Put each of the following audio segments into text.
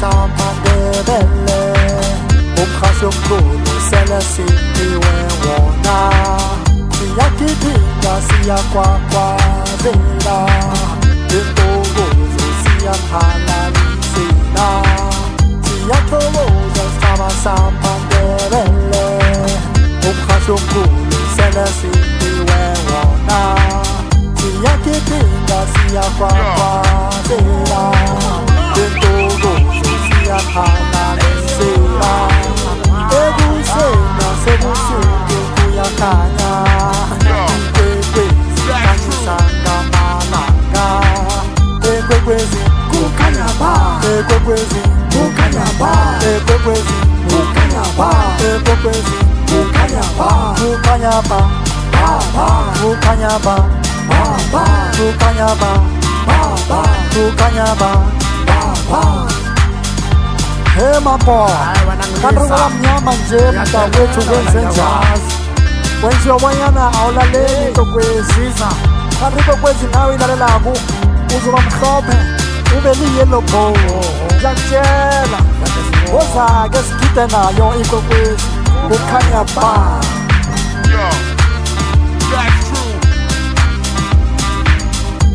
sampandebele umkhasho omkhulu selesiphiwe wona siyagidinga siyakwakwazela intokozo siyaphalalisela siyathokoza saba sampandebele umkhasho omkhulu selesiphiwe wona siyagidinga siyakwakwazela kwekwezi mukanyapa kwekwezi mukanyapa mukanyapa baba mukanyapa baba mukanyapa baba mukanyapa baba hemapo kanrungala mnyama nje mda wetu wenzenjazi wenjiwa wanyana awulaleni kwekwezi kanrikwekwezi nawe ilalela ku uzuma mhlophe Give me the yellow ball Jangela Ozaga sikite nayo inkokwezi kukhanya ba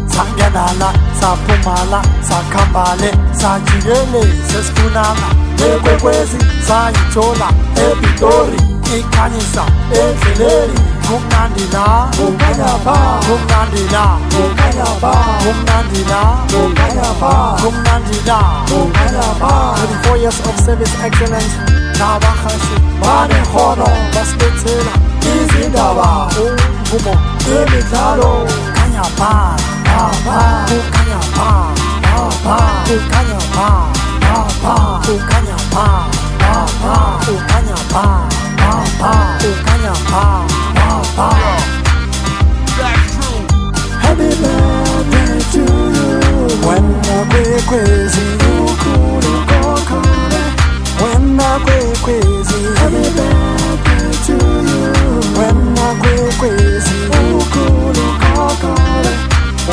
sangenala saphumala sakhambale sajikele sesifunana ekwekwezi sayithola ebitori ikhanyisa endleleni kumnandi la kukhanya ba kumnandi la kukhanya ba kumnandi la kukhanya ba kumnandi la kukhanya ba 34 years of service excellence nabahashi banekhono basilethela izindaba umvumo imidlalo khanya ba ba kukhanya ba ba kukhanya wena kwekwezi ukhulu kokhole wena kwekwezi. Happy birthday to you. When wena kwekwezi ukhulu kokhole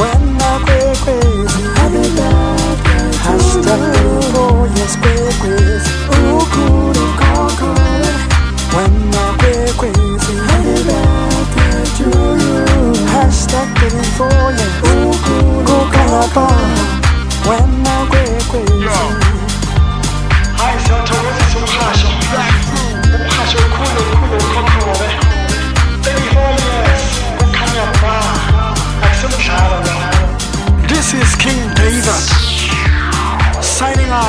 wena kwekwezi. Happy birthday to hashtag you 34 years kwekwezi. Ukhulu kokhole wena kwekwezi. Happy birthday to you. Hashtag 34 years ukhulu kukhanya ba wena kwekwezi Yo, hayi siyathokozisa umhasho that's true. umhasho okhulu okhulu okhokhole 34 years kukhanya ba akusemdlalo lawo This is King David. Signing. Yo,